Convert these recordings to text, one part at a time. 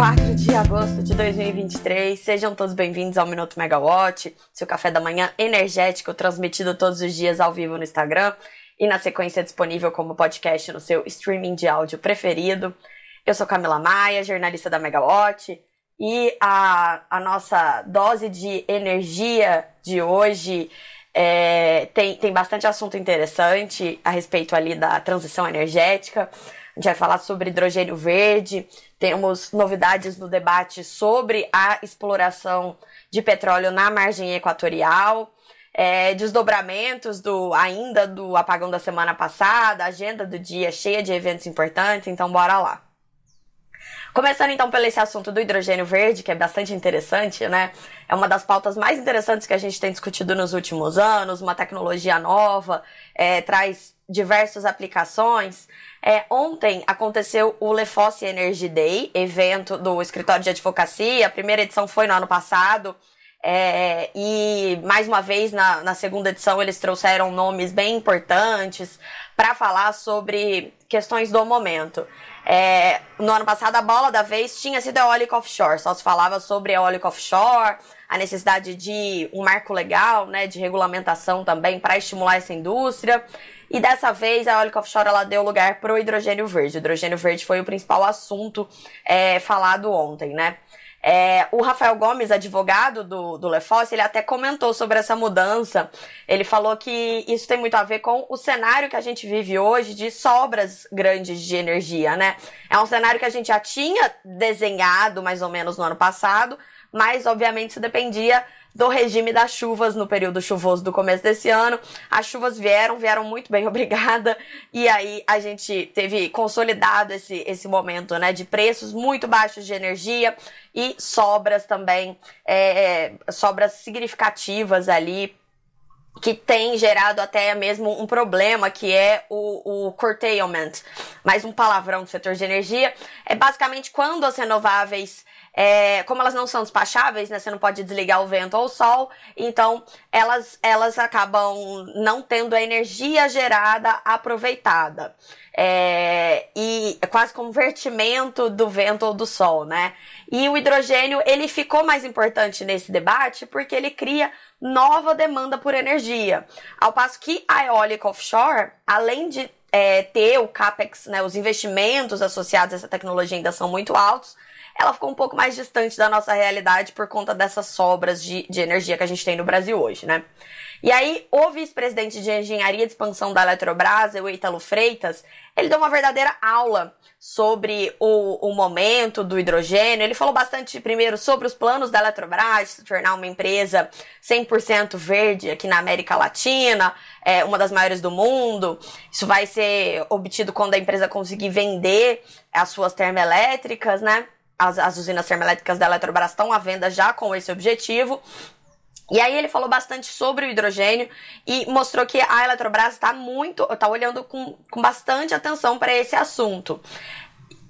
4 de agosto de 2023. Sejam todos bem-vindos ao Minuto Megawatt, seu café da manhã energético transmitido todos os dias ao vivo no Instagram e na sequência disponível como podcast no seu streaming de áudio preferido. Eu sou Camila Maia, jornalista da Megawatt, e a, a nossa dose de energia de hoje é, tem, tem bastante assunto interessante a respeito ali da transição energética. A gente vai falar sobre hidrogênio verde, temos novidades no debate sobre a exploração de petróleo na margem equatorial é, desdobramentos do ainda do apagão da semana passada, agenda do dia cheia de eventos importantes, então bora lá. Começando então pelo esse assunto do hidrogênio verde, que é bastante interessante, né? É uma das pautas mais interessantes que a gente tem discutido nos últimos anos, uma tecnologia nova, é, traz diversas aplicações. É, ontem aconteceu o Lefosse Energy Day, evento do escritório de advocacia. A primeira edição foi no ano passado. É, e mais uma vez na, na segunda edição eles trouxeram nomes bem importantes para falar sobre questões do momento. É, no ano passado a bola da vez tinha sido eólica offshore, só se falava sobre eólica offshore, a necessidade de um marco legal, né, de regulamentação também para estimular essa indústria. E dessa vez a eólica offshore ela deu lugar para o hidrogênio verde. O hidrogênio verde foi o principal assunto é, falado ontem, né? É, o Rafael Gomes, advogado do, do Lefosse, ele até comentou sobre essa mudança. Ele falou que isso tem muito a ver com o cenário que a gente vive hoje de sobras grandes de energia, né? É um cenário que a gente já tinha desenhado mais ou menos no ano passado, mas obviamente isso dependia do regime das chuvas no período chuvoso do começo desse ano. As chuvas vieram, vieram muito bem, obrigada. E aí a gente teve consolidado esse, esse momento, né, de preços muito baixos de energia e sobras também, é, é sobras significativas ali que tem gerado até mesmo um problema, que é o, o curtailment, mais um palavrão do setor de energia. É basicamente quando as renováveis é, como elas não são despacháveis, né? Você não pode desligar o vento ou o sol, então elas, elas acabam não tendo a energia gerada aproveitada. É, e é quase convertimento do vento ou do sol, né? E o hidrogênio, ele ficou mais importante nesse debate porque ele cria nova demanda por energia. Ao passo que a eólica offshore, além de é, ter o capex, né, os investimentos associados a essa tecnologia ainda são muito altos, ela ficou um pouco mais distante da nossa realidade por conta dessas sobras de, de energia que a gente tem no Brasil hoje, né? E aí, o vice-presidente de engenharia de expansão da Eletrobras, o Ítalo Freitas, ele deu uma verdadeira aula sobre o, o momento do hidrogênio. Ele falou bastante, primeiro, sobre os planos da Eletrobras, se tornar uma empresa 100% verde aqui na América Latina, é, uma das maiores do mundo. Isso vai ser obtido quando a empresa conseguir vender as suas termoelétricas, né? As, as usinas termoelétricas da Eletrobras estão à venda já com esse objetivo. E aí ele falou bastante sobre o hidrogênio e mostrou que a Eletrobras está muito, está olhando com, com bastante atenção para esse assunto.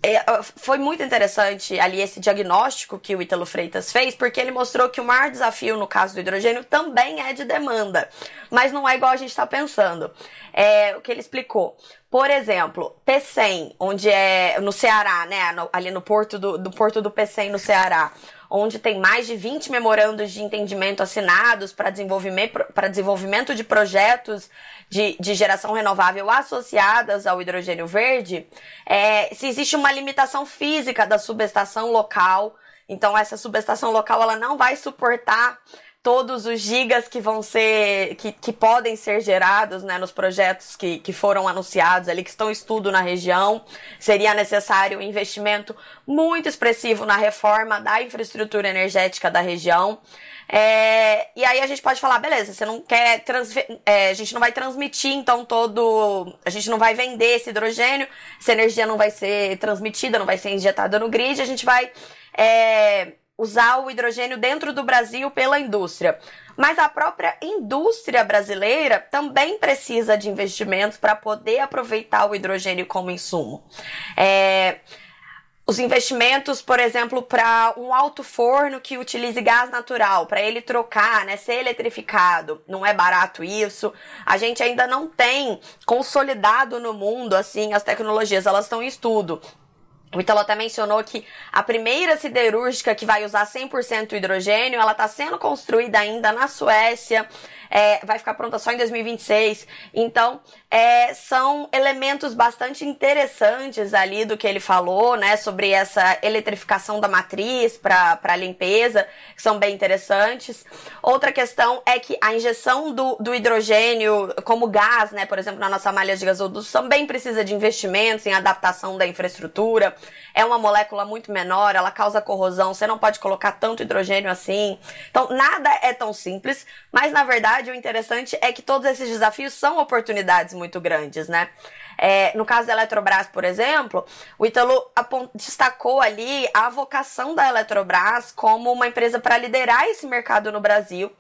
É, foi muito interessante ali esse diagnóstico que o Ítalo Freitas fez, porque ele mostrou que o maior desafio no caso do hidrogênio também é de demanda, mas não é igual a gente está pensando. É, o que ele explicou. Por exemplo, P100, onde é no Ceará, né, ali no porto do, do porto do P100 no Ceará, onde tem mais de 20 memorandos de entendimento assinados para desenvolvimento, desenvolvimento de projetos de, de geração renovável associadas ao hidrogênio verde, é, se existe uma limitação física da subestação local, então essa subestação local ela não vai suportar todos os gigas que vão ser, que, que podem ser gerados né, nos projetos que, que foram anunciados ali, que estão em estudo na região. Seria necessário um investimento muito expressivo na reforma da infraestrutura energética da região. É, e aí a gente pode falar, beleza, você não quer é, a gente não vai transmitir então todo, a gente não vai vender esse hidrogênio, essa energia não vai ser transmitida, não vai ser injetada no grid, a gente vai é, usar o hidrogênio dentro do Brasil pela indústria. Mas a própria indústria brasileira também precisa de investimentos para poder aproveitar o hidrogênio como insumo. É, os investimentos, por exemplo, para um alto forno que utilize gás natural, para ele trocar, né, ser eletrificado, não é barato isso. A gente ainda não tem consolidado no mundo assim as tecnologias, elas estão em estudo. O Italo até mencionou que a primeira siderúrgica que vai usar 100% hidrogênio, ela está sendo construída ainda na Suécia é, vai ficar pronta só em 2026. Então, é, são elementos bastante interessantes ali do que ele falou, né, sobre essa eletrificação da matriz para limpeza, que são bem interessantes. Outra questão é que a injeção do, do hidrogênio como gás, né, por exemplo, na nossa malha de gasodutos, também precisa de investimentos em adaptação da infraestrutura. É uma molécula muito menor, ela causa corrosão, você não pode colocar tanto hidrogênio assim. Então, nada é tão simples, mas na verdade, o interessante é que todos esses desafios são oportunidades muito grandes, né? É, no caso da Eletrobras, por exemplo, o Ítalo destacou ali a vocação da Eletrobras como uma empresa para liderar esse mercado no Brasil,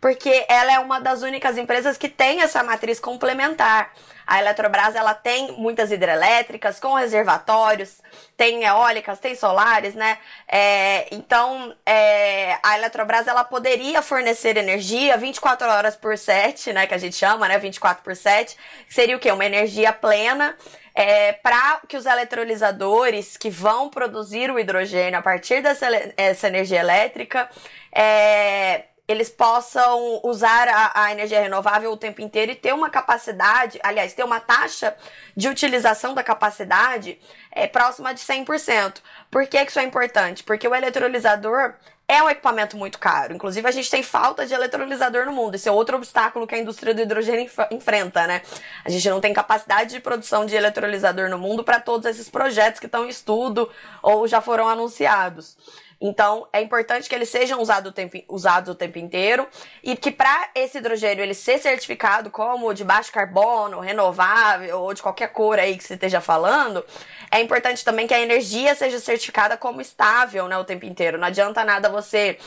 porque ela é uma das únicas empresas que tem essa matriz complementar. A Eletrobras ela tem muitas hidrelétricas com reservatórios, tem eólicas, tem solares, né? É, então é, a Eletrobras ela poderia fornecer energia 24 horas por 7, né? Que a gente chama, né? 24 por 7. Seria o quê? Uma energia plena é, para que os eletrolisadores que vão produzir o hidrogênio a partir dessa essa energia elétrica é, eles possam usar a, a, energia renovável o tempo inteiro e ter uma capacidade, aliás, ter uma taxa de utilização da capacidade é, próxima de 100%. Por que, isso é importante? Porque o eletrolisador é um equipamento muito caro. Inclusive, a gente tem falta de eletrolisador no mundo. Esse é outro obstáculo que a indústria do hidrogênio enf enfrenta, né? A gente não tem capacidade de produção de eletrolisador no mundo para todos esses projetos que estão em estudo ou já foram anunciados. Então, é importante que eles sejam usados o tempo, usados o tempo inteiro e que para esse hidrogênio ele ser certificado como de baixo carbono, renovável ou de qualquer cor aí que você esteja falando, é importante também que a energia seja certificada como estável né, o tempo inteiro. Não adianta nada você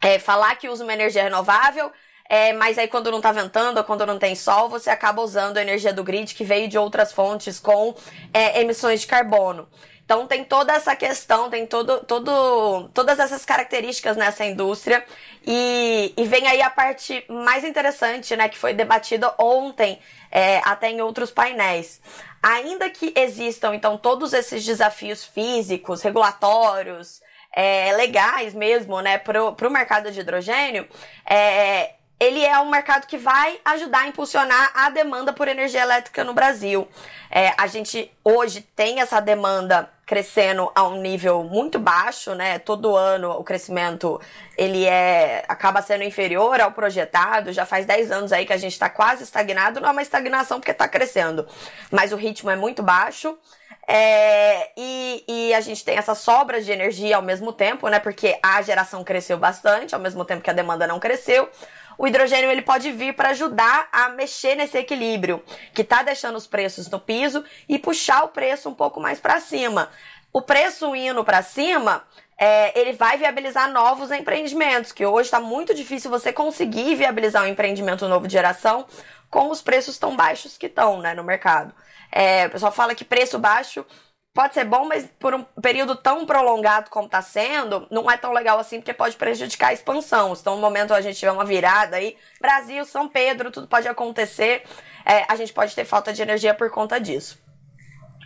é, falar que usa uma energia renovável é, mas aí quando não tá ventando ou quando não tem sol, você acaba usando a energia do grid que veio de outras fontes com é, emissões de carbono. Então tem toda essa questão, tem todo, todo, todas essas características nessa indústria e, e vem aí a parte mais interessante, né, que foi debatida ontem, é, até em outros painéis. Ainda que existam então todos esses desafios físicos, regulatórios, é, legais mesmo, né, pro, pro mercado de hidrogênio, é, ele é um mercado que vai ajudar a impulsionar a demanda por energia elétrica no Brasil. É, a gente hoje tem essa demanda crescendo a um nível muito baixo, né? Todo ano o crescimento ele é acaba sendo inferior ao projetado. Já faz 10 anos aí que a gente está quase estagnado. Não é uma estagnação porque está crescendo, mas o ritmo é muito baixo. É, e, e, a gente tem essa sobra de energia ao mesmo tempo, né? Porque a geração cresceu bastante, ao mesmo tempo que a demanda não cresceu o hidrogênio ele pode vir para ajudar a mexer nesse equilíbrio, que está deixando os preços no piso e puxar o preço um pouco mais para cima. O preço indo para cima, é, ele vai viabilizar novos empreendimentos, que hoje está muito difícil você conseguir viabilizar um empreendimento novo de geração com os preços tão baixos que estão né, no mercado. É, o pessoal fala que preço baixo pode ser bom, mas por um período tão prolongado como está sendo, não é tão legal assim, porque pode prejudicar a expansão. Então, no momento a gente tiver uma virada aí, Brasil, São Pedro, tudo pode acontecer, é, a gente pode ter falta de energia por conta disso.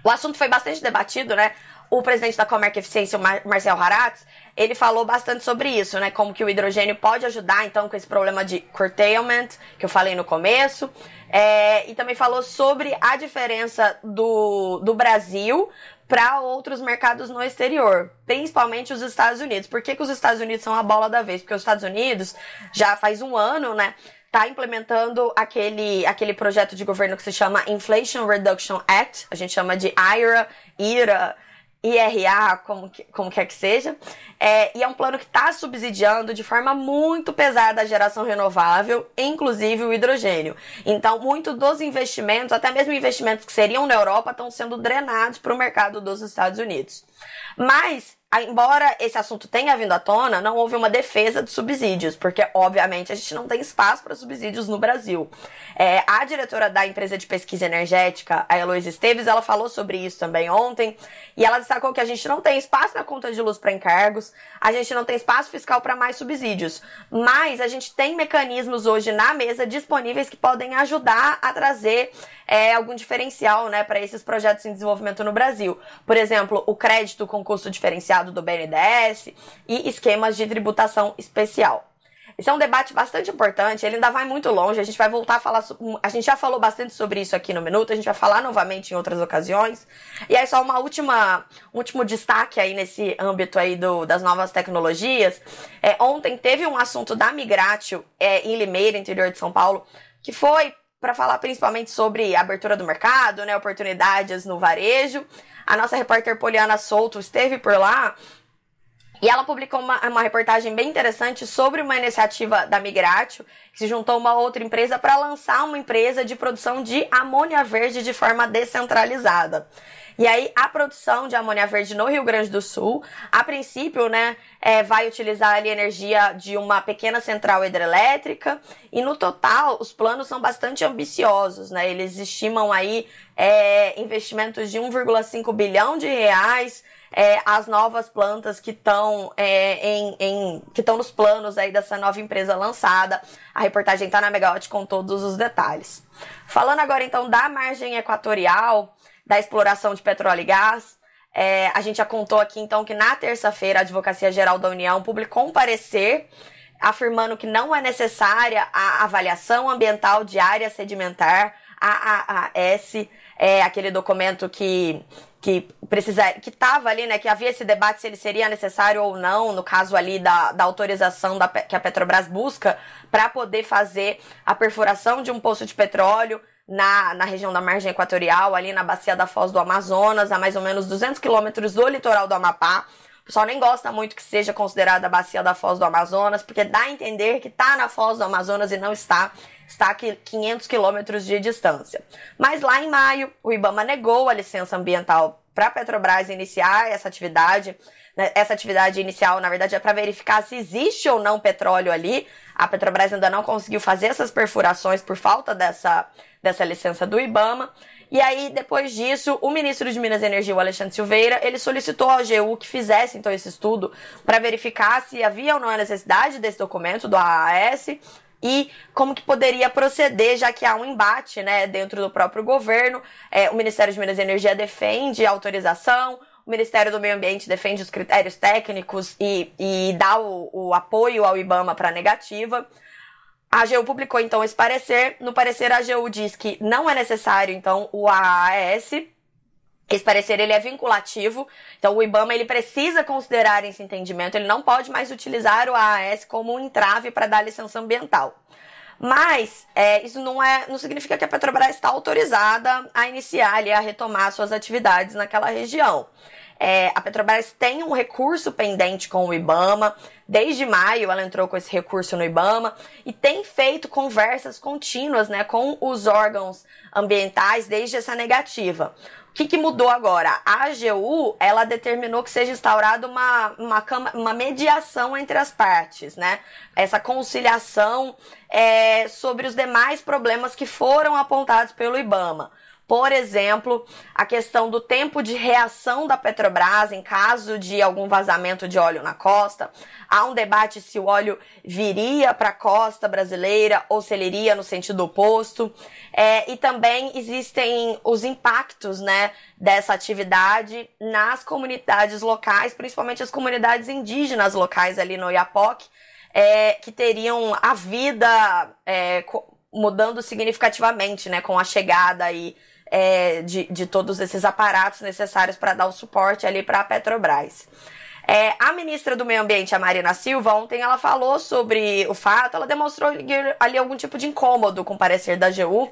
O assunto foi bastante debatido, né? O presidente da Comerc Eficiência, o Mar Marcel Haratz, ele falou bastante sobre isso, né? Como que o hidrogênio pode ajudar, então, com esse problema de curtailment, que eu falei no começo. É, e também falou sobre a diferença do, do Brasil para outros mercados no exterior, principalmente os Estados Unidos. Por que, que os Estados Unidos são a bola da vez? Porque os Estados Unidos já faz um ano, né? Tá implementando aquele, aquele projeto de governo que se chama Inflation Reduction Act, a gente chama de IRA, IRA, IRA, como, que, como quer que seja, é, e é um plano que está subsidiando de forma muito pesada a geração renovável, inclusive o hidrogênio. Então, muito dos investimentos, até mesmo investimentos que seriam na Europa, estão sendo drenados para o mercado dos Estados Unidos. Mas embora esse assunto tenha vindo à tona, não houve uma defesa de subsídios, porque, obviamente, a gente não tem espaço para subsídios no Brasil. É, a diretora da empresa de pesquisa energética, a Heloísa Esteves, ela falou sobre isso também ontem, e ela destacou que a gente não tem espaço na conta de luz para encargos, a gente não tem espaço fiscal para mais subsídios, mas a gente tem mecanismos hoje na mesa disponíveis que podem ajudar a trazer é, algum diferencial né, para esses projetos em desenvolvimento no Brasil. Por exemplo, o crédito com custo diferenciado do BNDES e esquemas de tributação especial. Esse é um debate bastante importante, ele ainda vai muito longe, a gente vai voltar a falar, a gente já falou bastante sobre isso aqui no Minuto, a gente vai falar novamente em outras ocasiões. E aí só uma última, último destaque aí nesse âmbito aí do, das novas tecnologias. É, ontem teve um assunto da Migratio é, em Limeira, interior de São Paulo, que foi para falar principalmente sobre abertura do mercado, né, oportunidades no varejo. A nossa repórter Poliana Souto esteve por lá e ela publicou uma, uma reportagem bem interessante sobre uma iniciativa da Migratio, que se juntou a uma outra empresa para lançar uma empresa de produção de amônia verde de forma descentralizada. E aí, a produção de amônia verde no Rio Grande do Sul, a princípio, né, é, vai utilizar ali energia de uma pequena central hidrelétrica. E no total, os planos são bastante ambiciosos, né? Eles estimam aí é, investimentos de 1,5 bilhão de reais é, as novas plantas que estão é, em, em, que estão nos planos aí dessa nova empresa lançada. A reportagem está na Megawatt com todos os detalhes. Falando agora então da margem equatorial, da exploração de petróleo e gás, é, a gente já contou aqui então que na terça-feira a Advocacia Geral da União publicou um parecer afirmando que não é necessária a avaliação ambiental de área sedimentar, AAAS, é aquele documento que que precisa, que estava ali, né, que havia esse debate se ele seria necessário ou não, no caso ali da, da autorização da, que a Petrobras busca para poder fazer a perfuração de um poço de petróleo na, na região da margem equatorial, ali na bacia da Foz do Amazonas, a mais ou menos 200 quilômetros do litoral do Amapá. O pessoal nem gosta muito que seja considerada a bacia da Foz do Amazonas, porque dá a entender que está na Foz do Amazonas e não está está a 500 quilômetros de distância. Mas lá em maio, o IBAMA negou a licença ambiental para a Petrobras iniciar essa atividade. Né? Essa atividade inicial, na verdade, é para verificar se existe ou não petróleo ali. A Petrobras ainda não conseguiu fazer essas perfurações por falta dessa, dessa licença do IBAMA. E aí, depois disso, o ministro de Minas e Energia, o Alexandre Silveira, ele solicitou ao AGU que fizesse então esse estudo para verificar se havia ou não a necessidade desse documento do AAS e como que poderia proceder, já que há um embate né, dentro do próprio governo. É, o Ministério de Minas e Energia defende a autorização, o Ministério do Meio Ambiente defende os critérios técnicos e, e dá o, o apoio ao IBAMA para negativa. A AGU publicou então esse parecer. No parecer, a AGU diz que não é necessário então o AAS esse parecer ele é vinculativo, então o IBAMA ele precisa considerar esse entendimento, ele não pode mais utilizar o AAS como um entrave para dar licença ambiental. Mas é, isso não, é, não significa que a Petrobras está autorizada a iniciar ali, a retomar suas atividades naquela região. É, a Petrobras tem um recurso pendente com o IBAMA. Desde maio ela entrou com esse recurso no IBAMA e tem feito conversas contínuas né, com os órgãos ambientais desde essa negativa. O que, que, mudou agora? A AGU, ela determinou que seja instaurada uma, uma, uma mediação entre as partes, né? Essa conciliação é, sobre os demais problemas que foram apontados pelo IBAMA. Por exemplo, a questão do tempo de reação da Petrobras em caso de algum vazamento de óleo na costa. Há um debate se o óleo viria para a costa brasileira ou se ele iria no sentido oposto. É, e também existem os impactos né, dessa atividade nas comunidades locais, principalmente as comunidades indígenas locais ali no Iapoque, é, que teriam a vida é, mudando significativamente né, com a chegada aí é, de, de todos esses aparatos necessários para dar o suporte ali para a Petrobras. É, a ministra do Meio Ambiente, a Marina Silva, ontem ela falou sobre o fato, ela demonstrou ali algum tipo de incômodo com o parecer da AGU,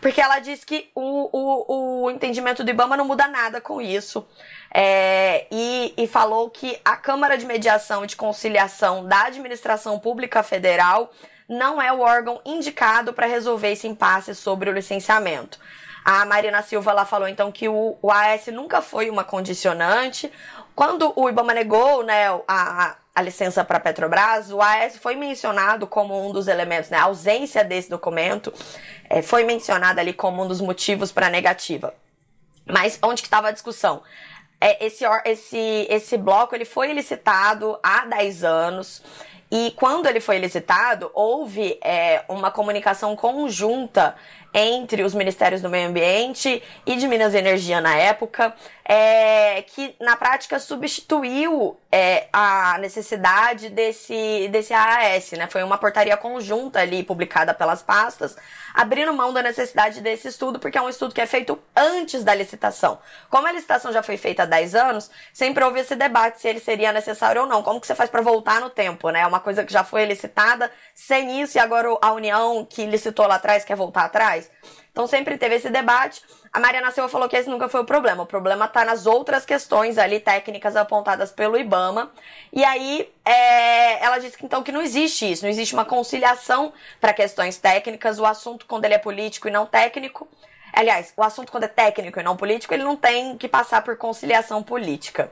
porque ela disse que o, o, o entendimento do Ibama não muda nada com isso. É, e, e falou que a Câmara de Mediação e de Conciliação da Administração Pública Federal não é o órgão indicado para resolver esse impasse sobre o licenciamento. A Marina Silva lá falou então que o, o AS nunca foi uma condicionante. Quando o IBAMA negou né, a, a licença para Petrobras, o AS foi mencionado como um dos elementos, né, a ausência desse documento é, foi mencionada ali como um dos motivos para a negativa. Mas onde que estava a discussão? É, esse, esse, esse bloco ele foi licitado há 10 anos. E quando ele foi licitado, houve é, uma comunicação conjunta entre os Ministérios do Meio Ambiente e de Minas e Energia na época, é, que na prática substituiu é, a necessidade desse, desse AAS, né? Foi uma portaria conjunta ali publicada pelas pastas, abrindo mão da necessidade desse estudo, porque é um estudo que é feito antes da licitação. Como a licitação já foi feita há 10 anos, sempre houve esse debate se ele seria necessário ou não. Como que você faz para voltar no tempo, né? Uma coisa que já foi licitada, sem isso, e agora a União que licitou lá atrás quer voltar atrás? Então sempre teve esse debate. A Mariana Silva falou que esse nunca foi o problema. O problema está nas outras questões ali técnicas apontadas pelo IBAMA. E aí é, ela disse que então que não existe isso, não existe uma conciliação para questões técnicas. O assunto quando ele é político e não técnico Aliás, o assunto quando é técnico e não político, ele não tem que passar por conciliação política.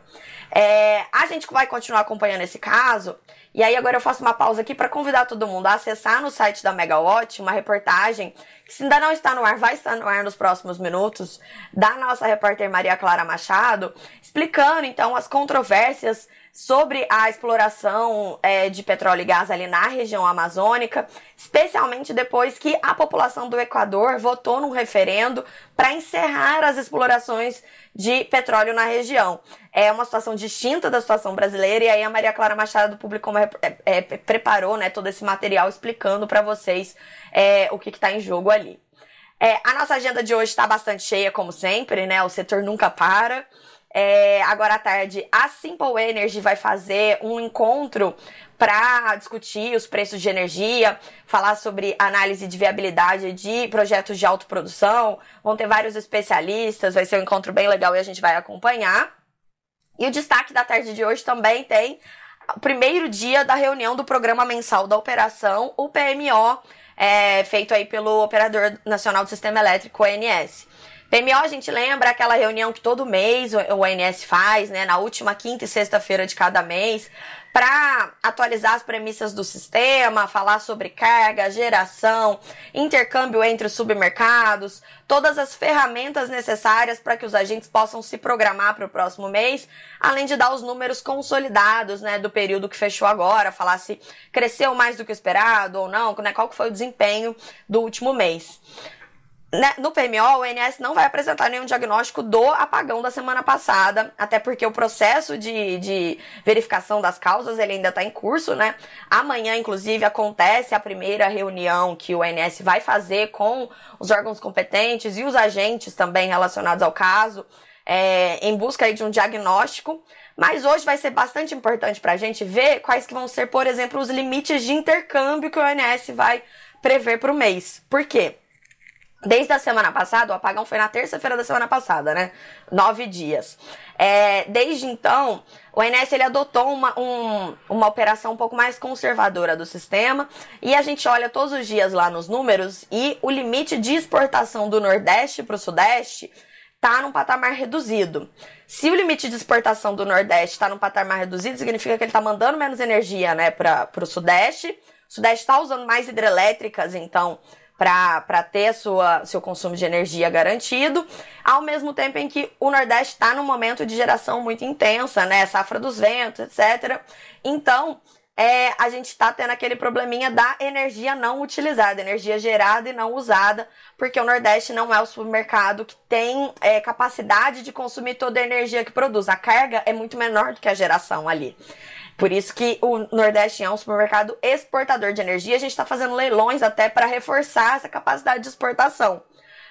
É, a gente vai continuar acompanhando esse caso. E aí agora eu faço uma pausa aqui para convidar todo mundo a acessar no site da Megawatt uma reportagem que se ainda não está no ar, vai estar no ar nos próximos minutos, da nossa repórter Maria Clara Machado, explicando então as controvérsias sobre a exploração é, de petróleo e gás ali na região amazônica, especialmente depois que a população do Equador votou num referendo para encerrar as explorações de petróleo na região. É uma situação distinta da situação brasileira e aí a Maria Clara Machado publicou uma, é, é, preparou né, todo esse material explicando para vocês é, o que está em jogo ali. É, a nossa agenda de hoje está bastante cheia, como sempre, né? O setor nunca para. É, agora à tarde, a Simple Energy vai fazer um encontro para discutir os preços de energia, falar sobre análise de viabilidade de projetos de autoprodução. Vão ter vários especialistas, vai ser um encontro bem legal e a gente vai acompanhar. E o destaque da tarde de hoje também tem o primeiro dia da reunião do programa mensal da operação, o PMO, é, feito aí pelo Operador Nacional do Sistema Elétrico, ONS. PMO, a gente lembra aquela reunião que todo mês o ONS faz, né, na última quinta e sexta-feira de cada mês, para atualizar as premissas do sistema, falar sobre carga, geração, intercâmbio entre os submercados, todas as ferramentas necessárias para que os agentes possam se programar para o próximo mês, além de dar os números consolidados, né, do período que fechou agora, falar se cresceu mais do que esperado ou não, né, qual foi o desempenho do último mês. Né, no PMO, o INS não vai apresentar nenhum diagnóstico do apagão da semana passada, até porque o processo de, de verificação das causas ele ainda está em curso, né? Amanhã, inclusive, acontece a primeira reunião que o INS vai fazer com os órgãos competentes e os agentes também relacionados ao caso, é, em busca de um diagnóstico. Mas hoje vai ser bastante importante para a gente ver quais que vão ser, por exemplo, os limites de intercâmbio que o INS vai prever para o mês. Por quê? Desde a semana passada, o apagão foi na terça-feira da semana passada, né? Nove dias. É, desde então, o INS ele adotou uma, um, uma operação um pouco mais conservadora do sistema e a gente olha todos os dias lá nos números e o limite de exportação do Nordeste para o Sudeste está num patamar reduzido. Se o limite de exportação do Nordeste está num patamar reduzido, significa que ele está mandando menos energia né, para o Sudeste. O Sudeste está usando mais hidrelétricas, então para ter sua, seu consumo de energia garantido, ao mesmo tempo em que o Nordeste está num momento de geração muito intensa, né? Safra dos ventos, etc. Então, é, a gente está tendo aquele probleminha da energia não utilizada, energia gerada e não usada, porque o Nordeste não é o supermercado que tem é, capacidade de consumir toda a energia que produz. A carga é muito menor do que a geração ali. Por isso que o Nordeste é um supermercado exportador de energia. A gente está fazendo leilões até para reforçar essa capacidade de exportação.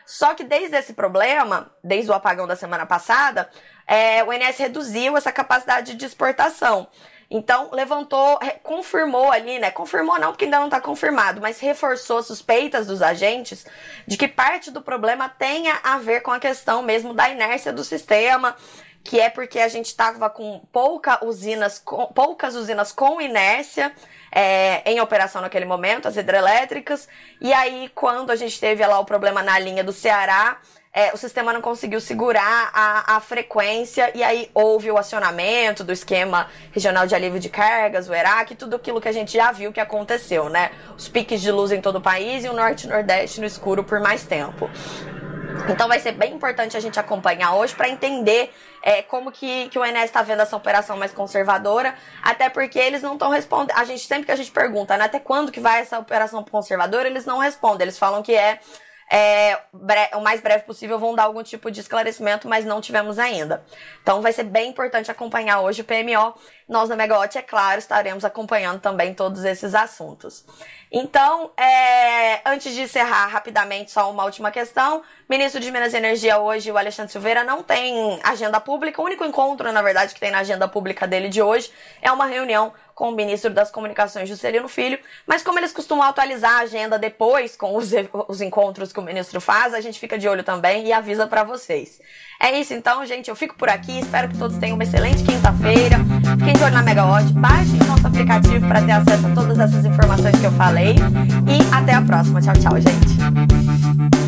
Só que desde esse problema, desde o apagão da semana passada, é, o INS reduziu essa capacidade de exportação. Então, levantou, confirmou ali, né? Confirmou não, porque ainda não está confirmado, mas reforçou suspeitas dos agentes de que parte do problema tenha a ver com a questão mesmo da inércia do sistema que é porque a gente estava com, pouca usinas, com poucas usinas com inércia é, em operação naquele momento, as hidrelétricas, e aí quando a gente teve lá o problema na linha do Ceará, é, o sistema não conseguiu segurar a, a frequência e aí houve o acionamento do esquema regional de alívio de cargas, o ERAC, tudo aquilo que a gente já viu que aconteceu, né? Os piques de luz em todo o país e o norte e nordeste no escuro por mais tempo. Então vai ser bem importante a gente acompanhar hoje para entender é, como que, que o INSS está vendo essa operação mais conservadora, até porque eles não estão respondendo. A gente sempre que a gente pergunta, né, até quando que vai essa operação conservadora, eles não respondem. Eles falam que é é, o mais breve possível vão dar algum tipo de esclarecimento, mas não tivemos ainda. Então vai ser bem importante acompanhar hoje o PMO. Nós da Megawatt, é claro, estaremos acompanhando também todos esses assuntos. Então, é, antes de encerrar rapidamente, só uma última questão. Ministro de Minas e Energia hoje, o Alexandre Silveira, não tem agenda pública. O único encontro, na verdade, que tem na agenda pública dele de hoje é uma reunião com o ministro das Comunicações, Juscelino Filho, mas como eles costumam atualizar a agenda depois, com os, os encontros que o ministro faz, a gente fica de olho também e avisa para vocês. É isso então, gente, eu fico por aqui, espero que todos tenham uma excelente quinta-feira, fiquem de olho na Megawatt, baixem nosso aplicativo para ter acesso a todas essas informações que eu falei e até a próxima. Tchau, tchau, gente!